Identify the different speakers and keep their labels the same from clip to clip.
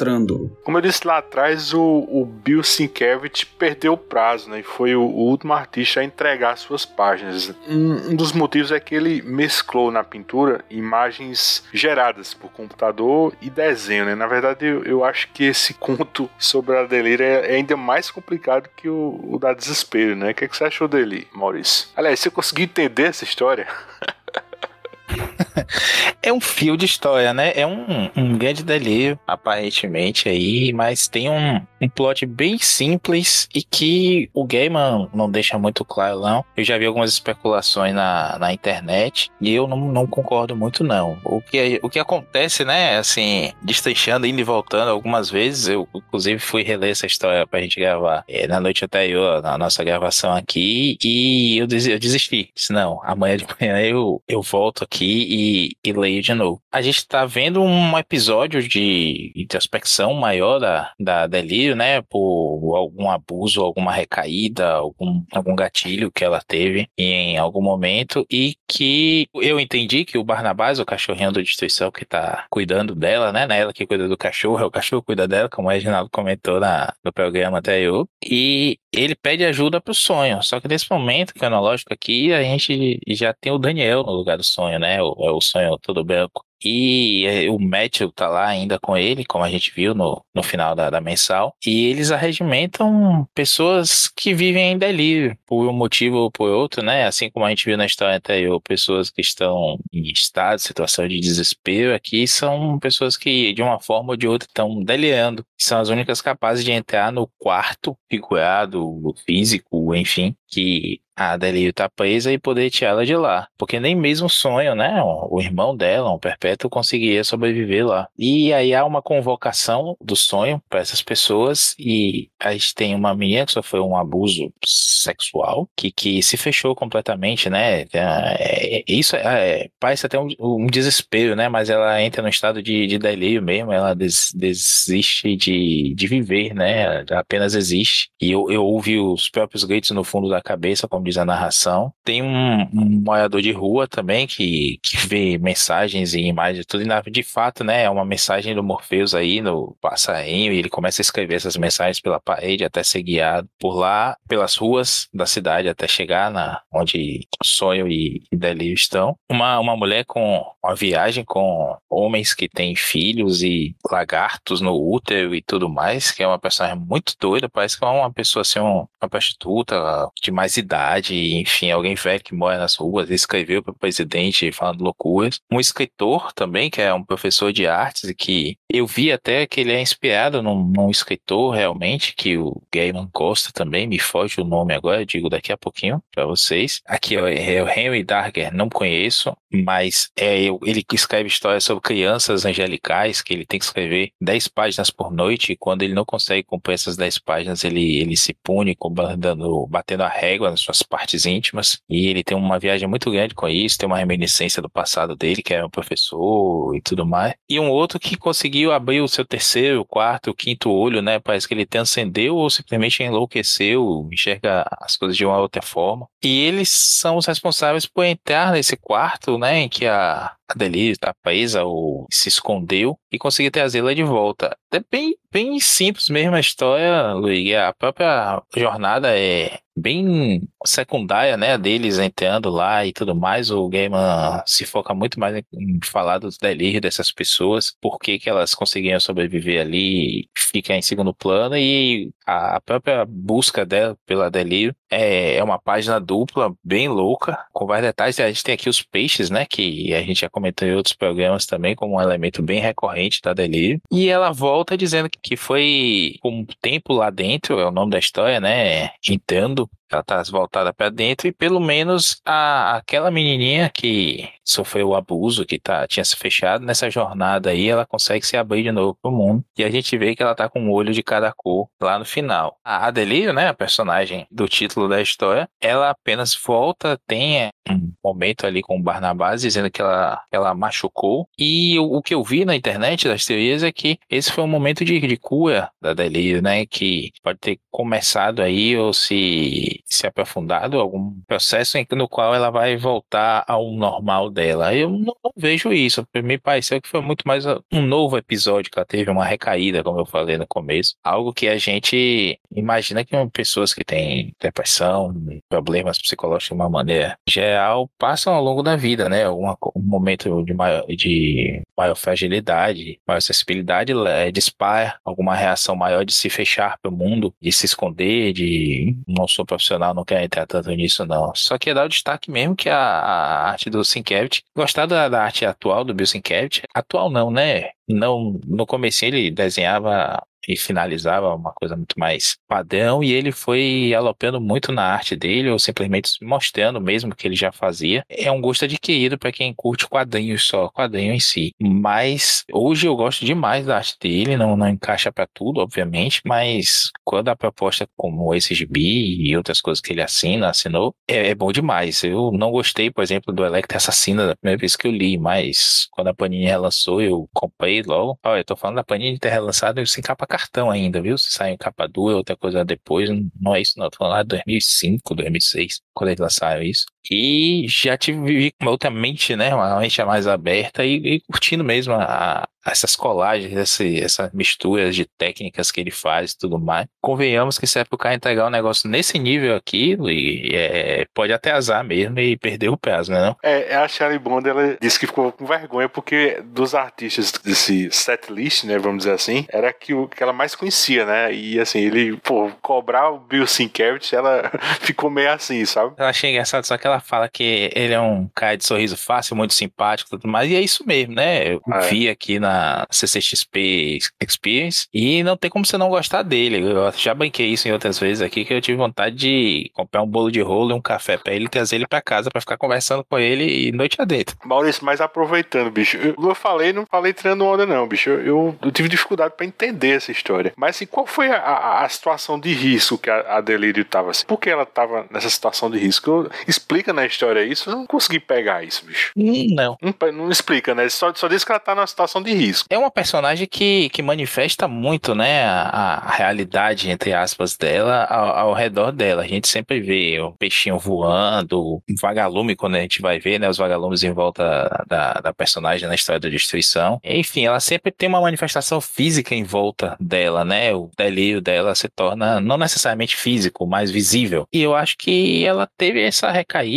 Speaker 1: entrando.
Speaker 2: Como eu disse lá atrás, o, o Bill Sienkiewicz perdeu o prazo, né? E foi o, o último artista a entregar suas páginas. Um, um, dos motivos é que ele mesclou na pintura imagens geradas por computador e desenho, né? Na verdade, eu, eu acho que esse conto sobre a delírio é, é ainda mais complicado que o, o da desespero, né? O que, é que você achou dele, Maurício? Aliás, você conseguiu entender essa história?
Speaker 3: é um fio de história, né? É um, um grande delírio, aparentemente, aí, mas tem um, um plot bem simples e que o Gaiman não deixa muito claro, não. Eu já vi algumas especulações na, na internet e eu não, não concordo muito, não. O que, o que acontece, né, assim, destrinchando, indo e voltando algumas vezes, eu inclusive fui reler essa história pra gente gravar é, na noite anterior, na nossa gravação aqui, e eu, des, eu desisti. Disse, não, amanhã de manhã eu, eu volto aqui e, e leio de novo. A gente tá vendo um episódio de introspecção maior da, da Delírio, né? Por algum abuso, alguma recaída, algum, algum gatilho que ela teve em algum momento e que eu entendi que o Barnabás, o cachorrinho da destruição que tá cuidando dela, né? É ela que cuida do cachorro, é o cachorro cuida dela, como o Reginaldo comentou na, no programa anterior. E ele pede ajuda pro sonho. Só que nesse momento cronológico aqui, a gente já tem o Daniel no lugar do sonho, né? O, é o sonho todo branco. E é, o Matthew tá lá ainda com ele, como a gente viu no, no final da, da mensal. E eles arregimentam pessoas que vivem em delírio, por um motivo ou por outro, né? Assim como a gente viu na história anterior, pessoas que estão em estado, situação de desespero. Aqui são pessoas que, de uma forma ou de outra, estão delirando. São as únicas capazes de entrar no quarto figurado, físico, enfim, que a Delírio tá presa e poder tirá-la de lá. Porque nem mesmo o sonho, né? O irmão dela, um perpétuo, conseguiria sobreviver lá. E aí há uma convocação do sonho para essas pessoas e a gente tem uma menina que sofreu um abuso sexual que, que se fechou completamente, né? É, é, isso é, é, parece até um, um, desespero, né? Mas ela entra no estado de, de delírio mesmo, ela des, desiste de, de viver, né? Ela apenas existe. E eu, eu ouvi os próprios gritos no fundo da cabeça, como diz a narração. Tem um, um morador de rua também que, que vê mensagens e imagens, tudo e de fato, né, é uma mensagem do Morpheus aí no passarinho e ele começa a escrever essas mensagens pela parede até ser guiado por lá, pelas ruas da cidade até chegar na onde Sonho e, e estão. Uma, uma mulher com uma viagem com homens que têm filhos e lagartos no útero e tudo mais, que é uma personagem muito doida, parece que é uma pessoa assim, uma prostituta de mais idade, enfim, alguém velho que mora nas ruas, escreveu para o presidente falando loucuras. Um escritor também, que é um professor de artes, e que eu vi até que ele é inspirado num, num escritor realmente, que o Gaiman Costa também, me foge o nome agora, eu digo daqui a pouquinho para vocês. Aqui é o Henry Darger, não conheço, mas é, ele escreve histórias sobre crianças angelicais, que ele tem que escrever 10 páginas por noite, e quando ele não consegue cumprir essas 10 páginas, ele, ele se pune dando, batendo a régua nas suas partes íntimas, e ele tem uma viagem muito grande com isso, tem uma reminiscência do passado dele, que era um professor e tudo mais. E um outro que conseguiu abrir o seu terceiro, quarto, quinto olho, né? Parece que ele transcendeu ou simplesmente enlouqueceu, enxerga as coisas de uma outra forma. E eles são os responsáveis por entrar nesse quarto, né? Em que a, a Delírio está presa ou se escondeu e conseguir trazê-la de volta. É bem, bem simples mesmo a história, Luigi. A própria jornada é bem secundária, né, deles entrando lá e tudo mais. O Gaiman se foca muito mais em falar dos delírios dessas pessoas, por que, elas conseguiam sobreviver ali, fica em segundo plano e a própria busca dela pela delírio é, é uma página dupla, bem louca, com vários detalhes. A gente tem aqui os peixes, né, que a gente já comentou em outros programas também, como um elemento bem recorrente da delírio. E ela volta dizendo que foi um tempo lá dentro, é o nome da história, né, entrando ela tá voltada para dentro e pelo menos a, aquela menininha que sofreu o abuso, que tá, tinha se fechado nessa jornada aí, ela consegue se abrir de novo pro mundo. E a gente vê que ela tá com um olho de cada cor lá no final. A Adelio, né, a personagem do título da história, ela apenas volta, tem é, um momento ali com o Barnabás dizendo que ela, ela machucou. E o, o que eu vi na internet das teorias é que esse foi um momento de, de cura da Adelio, né, que pode ter começado aí ou se se aprofundado, algum processo no qual ela vai voltar ao normal dela. Eu não, não vejo isso. Me pareceu que foi muito mais um novo episódio que ela teve uma recaída, como eu falei no começo. Algo que a gente imagina que pessoas que têm depressão, problemas psicológicos de uma maneira geral, passam ao longo da vida, né? um momento de maior, de maior fragilidade, maior sensibilidade, é, dispara alguma reação maior de se fechar para o mundo, de se esconder, de não sou profissional, não quero entrar tanto nisso, não. Só que dar o destaque mesmo que a, a arte do Sienkiewicz, gostar da, da, arte atual do Bill Sienkiewicz, atual não, né? Não, no começo ele desenhava e finalizava uma coisa muito mais padrão e ele foi alopando muito na arte dele ou simplesmente mostrando mesmo que ele já fazia. É um gosto adquirido para quem curte quadrinhos só, quadrinho em si. Mas hoje eu gosto demais da arte dele, não, não encaixa para tudo, obviamente, mas quando a proposta como esse gibi e outras coisas que ele assina, assinou, é, é bom demais. Eu não gostei, por exemplo, do Electra Assassina da primeira vez que eu li, mas quando a Panini relançou, eu comprei logo. Olha, eu tô falando da Panini ter relançado sem capa cartão ainda, viu? Se sai em capa dura, outra coisa depois, não é isso não. Tô falando lá de 2005, 2006, quando eles lançaram isso. E já tive uma outra mente, né? Uma mente mais aberta e, e curtindo mesmo a, essas colagens, esse, essas misturas de técnicas que ele faz e tudo mais. Convenhamos que se é pro cara entregar um negócio nesse nível aqui, e, é, pode até azar mesmo e perder o prazo, né? Não?
Speaker 2: É, a Shelley Bond, ela disse que ficou com vergonha porque dos artistas desse set list, né, vamos dizer assim, era que o que ela mais conhecia, né? E assim, ele, pô, cobrar o Bill Sienkiewicz, ela ficou meio assim, sabe?
Speaker 3: Eu achei engraçado, só que ela fala que ele é um cara de sorriso fácil, muito simpático e tudo mais, e é isso mesmo, né? Eu é. vi aqui na CCXP Experience e não tem como você não gostar dele. Eu já banquei isso em outras vezes aqui que eu tive vontade de comprar um bolo de rolo e um café para ele trazer ele para casa para ficar conversando com ele e noite adentro.
Speaker 2: Maurício, mas aproveitando, bicho, eu, eu falei, não falei tirando onda não, bicho. Eu, eu, eu tive dificuldade para entender essa história. Mas assim, qual foi a, a, a situação de risco que a, a Delírio tava assim? Por que ela tava nessa situação de risco? Eu, explica na história isso, eu não consegui pegar isso, bicho.
Speaker 3: Hum, não.
Speaker 2: Não, não explica, né? Só, só diz que ela tá numa situação de risco.
Speaker 3: É uma personagem que, que manifesta muito, né, a, a realidade, entre aspas, dela ao, ao, redor dela. A gente sempre vê o peixinho voando, um vagalume, quando a gente vai ver, né, os vagalumes em volta da, da personagem na história da destruição. Enfim, ela sempre tem uma manifestação física em volta dela, né, o delírio dela se torna não necessariamente físico, mas visível. E eu acho que ela teve essa recaída,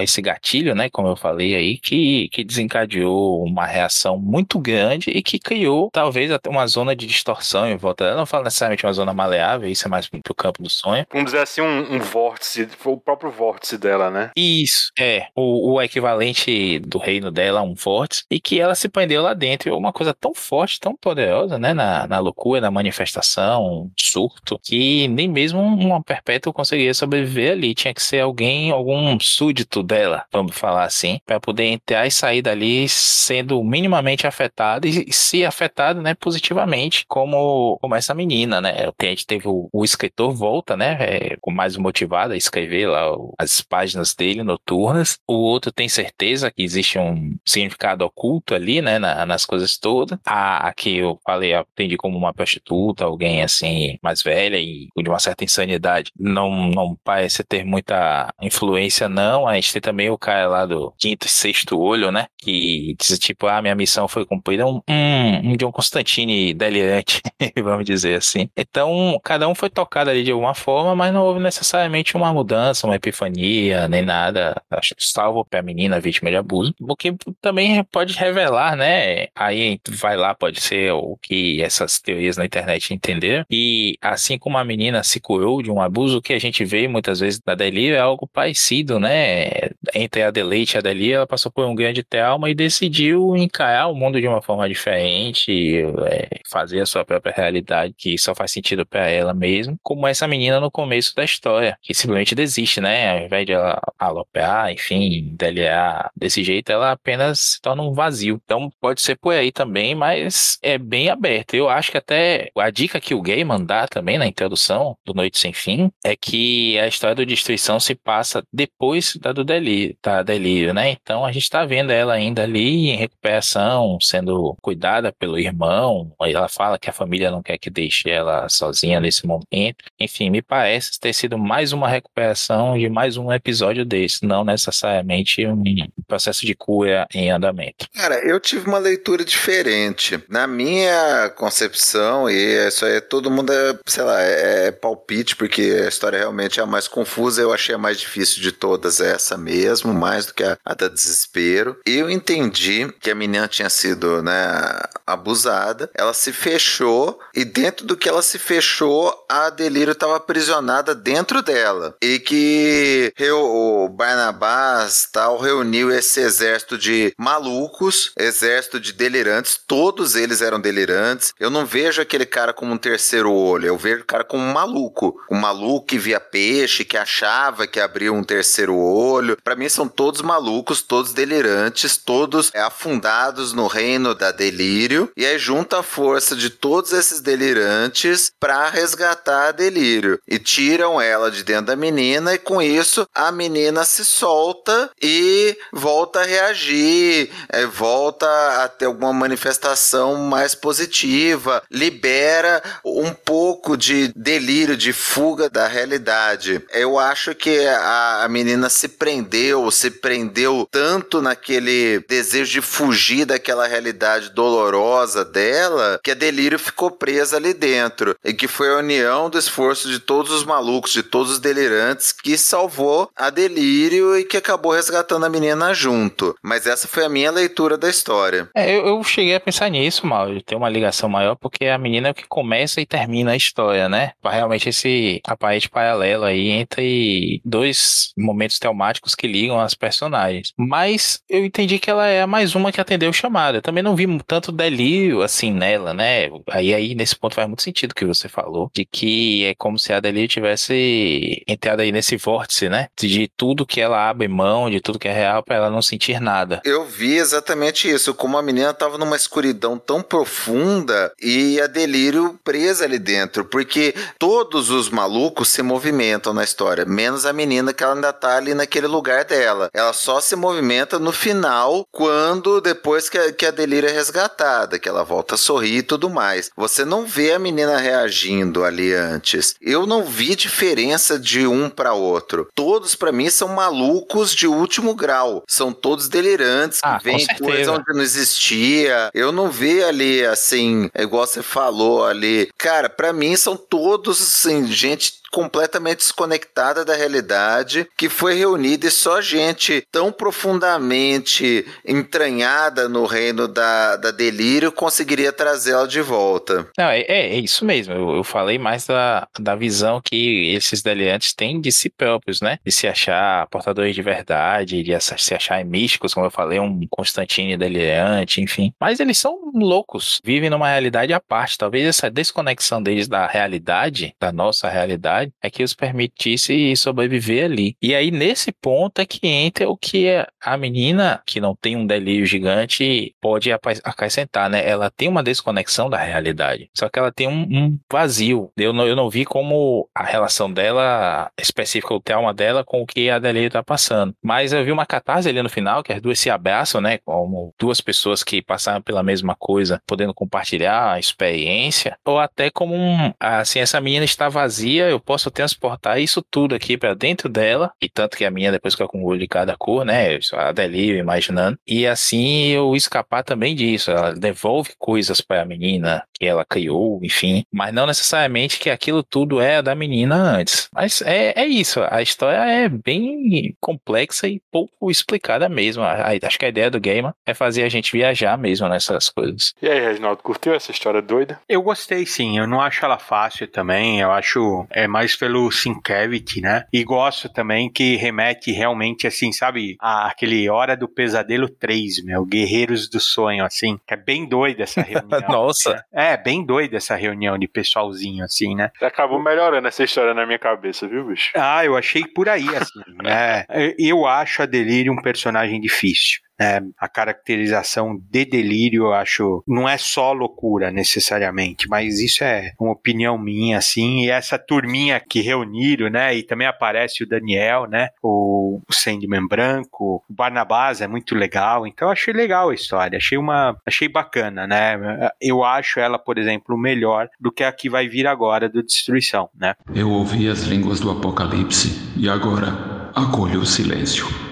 Speaker 3: esse gatilho, né, como eu falei aí, que, que desencadeou uma reação muito grande e que criou talvez até uma zona de distorção em volta dela. Não falo necessariamente uma zona maleável, isso é mais pro campo do sonho.
Speaker 2: Vamos dizer assim, um, um vórtice, foi o próprio vórtice dela, né?
Speaker 3: Isso, é. O, o equivalente do reino dela, um vórtice, e que ela se prendeu lá dentro. Uma coisa tão forte, tão poderosa, né? Na, na loucura, na manifestação, um surto, que nem mesmo uma perpétua conseguia sobreviver ali. Tinha que ser alguém, algum súdito dela, vamos falar assim, para poder entrar e sair dali sendo minimamente afetado e se afetado, né, positivamente, como, como essa menina, né? A gente teve o, o escritor volta, né, é, mais motivado a escrever lá o, as páginas dele noturnas. O outro tem certeza que existe um significado oculto ali, né, na, nas coisas todas. A, a que eu falei, eu entendi como uma prostituta, alguém assim, mais velha e de uma certa insanidade, não, não parece ter muita influência, não. A gente tem também o cara lá do quinto e sexto olho, né, que diz tipo, ah, minha missão foi cumprida. Um, um, um John Constantine delirante, vamos dizer assim. Então, cada um foi tocado ali de alguma forma, mas não houve necessariamente uma mudança, uma epifania, nem nada, acho, salvo para a menina vítima de abuso, o que também pode revelar, né? Aí vai lá, pode ser o que essas teorias na internet entenderam. E assim como a menina se curou de um abuso, o que a gente vê muitas vezes da Deli é algo parecido, né? Entre a Deleite e a Deli, ela passou por um grande trauma e decidiu encarar o mundo de uma forma diferente é, fazer a sua própria realidade, que só faz sentido para ela mesmo, como essa menina no começo da história, que simplesmente desiste, né? Ao invés de ela alopear, enfim, delirar desse jeito, ela apenas se torna um vazio. Então pode ser por aí também, mas é bem aberto. Eu acho que até a dica que o gay mandar também na introdução do Noite Sem Fim é que a história do Destruição se passa depois depois da do delírio, da delírio, né? Então a gente tá vendo ela ainda ali em recuperação, sendo cuidada pelo irmão. Ela fala que a família não quer que deixe ela sozinha nesse momento. Enfim, me parece ter sido mais uma recuperação de mais um episódio desse, não necessariamente um processo de cura em andamento.
Speaker 1: Cara, eu tive uma leitura diferente. Na minha concepção, e isso aí todo mundo é, sei lá, é, é palpite, porque a história realmente é a mais confusa, eu achei a mais difícil de todas essa mesmo, mais do que a, a da desespero. Eu entendi que a menina tinha sido, né, abusada, ela se fechou e dentro do que ela se fechou, a Delírio estava aprisionada dentro dela. E que o Barnabás tal reuniu esse exército de malucos, exército de delirantes, todos eles eram delirantes. Eu não vejo aquele cara como um terceiro olho, eu vejo o cara como um maluco. Um maluco que via peixe, que achava que abriu um terceiro olho. Para mim são todos malucos, todos delirantes, todos é, afundados no reino da delírio. E aí junta a força de todos esses delirantes para resgatar a delírio. E tiram ela de dentro da menina e com isso a menina se solta e volta a reagir, é, volta a ter alguma manifestação mais positiva, libera um pouco de delírio, de fuga da realidade. Eu acho que a, a menina se prendeu, se prendeu tanto naquele desejo de fugir daquela realidade dolorosa dela, que a delírio ficou presa ali dentro. E que foi a união do esforço de todos os malucos, de todos os delirantes, que salvou a delírio e que acabou resgatando a menina junto. Mas essa foi a minha leitura da história.
Speaker 3: É, eu, eu cheguei a pensar nisso, mal, ter uma ligação maior, porque a menina é que começa e termina a história, né? Realmente esse aparente paralelo aí entre dois momentos temáticos que ligam as personagens. Mas eu entendi que ela é mais uma que atendeu o chamado. Também não vi tanto delírio assim nela, né? Aí, aí nesse ponto faz muito sentido o que você falou, de que é como se a delírio tivesse entrado aí nesse vórtice, né? De tudo que ela abre mão, de tudo que é real, para ela não sentir nada.
Speaker 1: Eu vi exatamente isso, como a menina tava numa escuridão tão profunda e a delírio presa ali dentro, porque todos os malucos se movimentam na história, menos a menina que ela ainda tá ali naquele lugar dela. Ela só se movimenta no final, quando depois que a, que a delírio é resgatada, que ela volta a sorrir e tudo mais. Você não vê a menina reagindo ali antes. Eu não vi diferença de um para outro. Todos para mim são malucos de último grau. São todos delirantes,
Speaker 3: ah,
Speaker 1: que vêm coisa onde não existia. Eu não vi ali assim, igual você falou ali. Cara, para mim são todos assim, gente completamente desconectada da realidade, que foi reunida e só gente tão profundamente entranhada no reino da, da delírio conseguiria trazê-la de volta.
Speaker 3: Não, é, é, isso mesmo. Eu, eu, falei mais da, da visão que esses delirantes têm de si próprios, né? De se achar portadores de verdade, de se achar místicos, como eu falei, um Constantine delirante, enfim. Mas eles são loucos, vivem numa realidade à parte. Talvez essa desconexão deles da realidade, da nossa realidade, é que os permitisse sobreviver ali. E aí, nesse ponto, é que entra o que a menina, que não tem um delírio gigante, pode acrescentar, né? Ela tem uma desconexão da realidade. Só que ela tem um, um vazio. Eu não, eu não vi como a relação dela, específica, o trauma dela, com o que a delírio tá passando. Mas eu vi uma catarse ali no final, que as duas se abraçam, né? Como duas pessoas que passaram pela mesma coisa, podendo compartilhar a experiência. Ou até como um, assim, essa menina está vazia, eu posso transportar isso tudo aqui para dentro dela, e tanto que a minha depois que eu acumulo de cada cor, né, a delírio, imaginando, e assim eu escapar também disso, ela devolve coisas para a menina que ela criou, enfim, mas não necessariamente que aquilo tudo é da menina antes. Mas é, é isso, a história é bem complexa e pouco explicada mesmo. Acho que a ideia do game é fazer a gente viajar mesmo nessas coisas.
Speaker 2: E aí, Reginaldo, curtiu essa história doida?
Speaker 4: Eu gostei sim, eu não acho ela fácil também, eu acho é mais pelo Sinkevich, né? E gosto também que remete realmente, assim, sabe, a, aquele Hora do Pesadelo 3, meu, Guerreiros do Sonho, assim, que é bem doida essa reunião.
Speaker 3: Nossa!
Speaker 4: É, bem doida essa reunião de pessoalzinho, assim, né?
Speaker 2: Acabou melhorando essa história na minha cabeça, viu, bicho?
Speaker 4: Ah, eu achei por aí, assim, né? Eu acho a Delírio um personagem difícil. Né? A caracterização de delírio, eu acho, não é só loucura necessariamente, mas isso é uma opinião minha, assim, e essa turminha que reuniram, né? E também aparece o Daniel, né? O, o Sandman branco, o Barnabás é muito legal, então eu achei legal a história, achei uma, achei bacana, né? Eu acho ela, por exemplo, melhor do que a que vai vir agora do Destruição, né?
Speaker 5: Eu ouvi as línguas do Apocalipse e agora acolho o silêncio.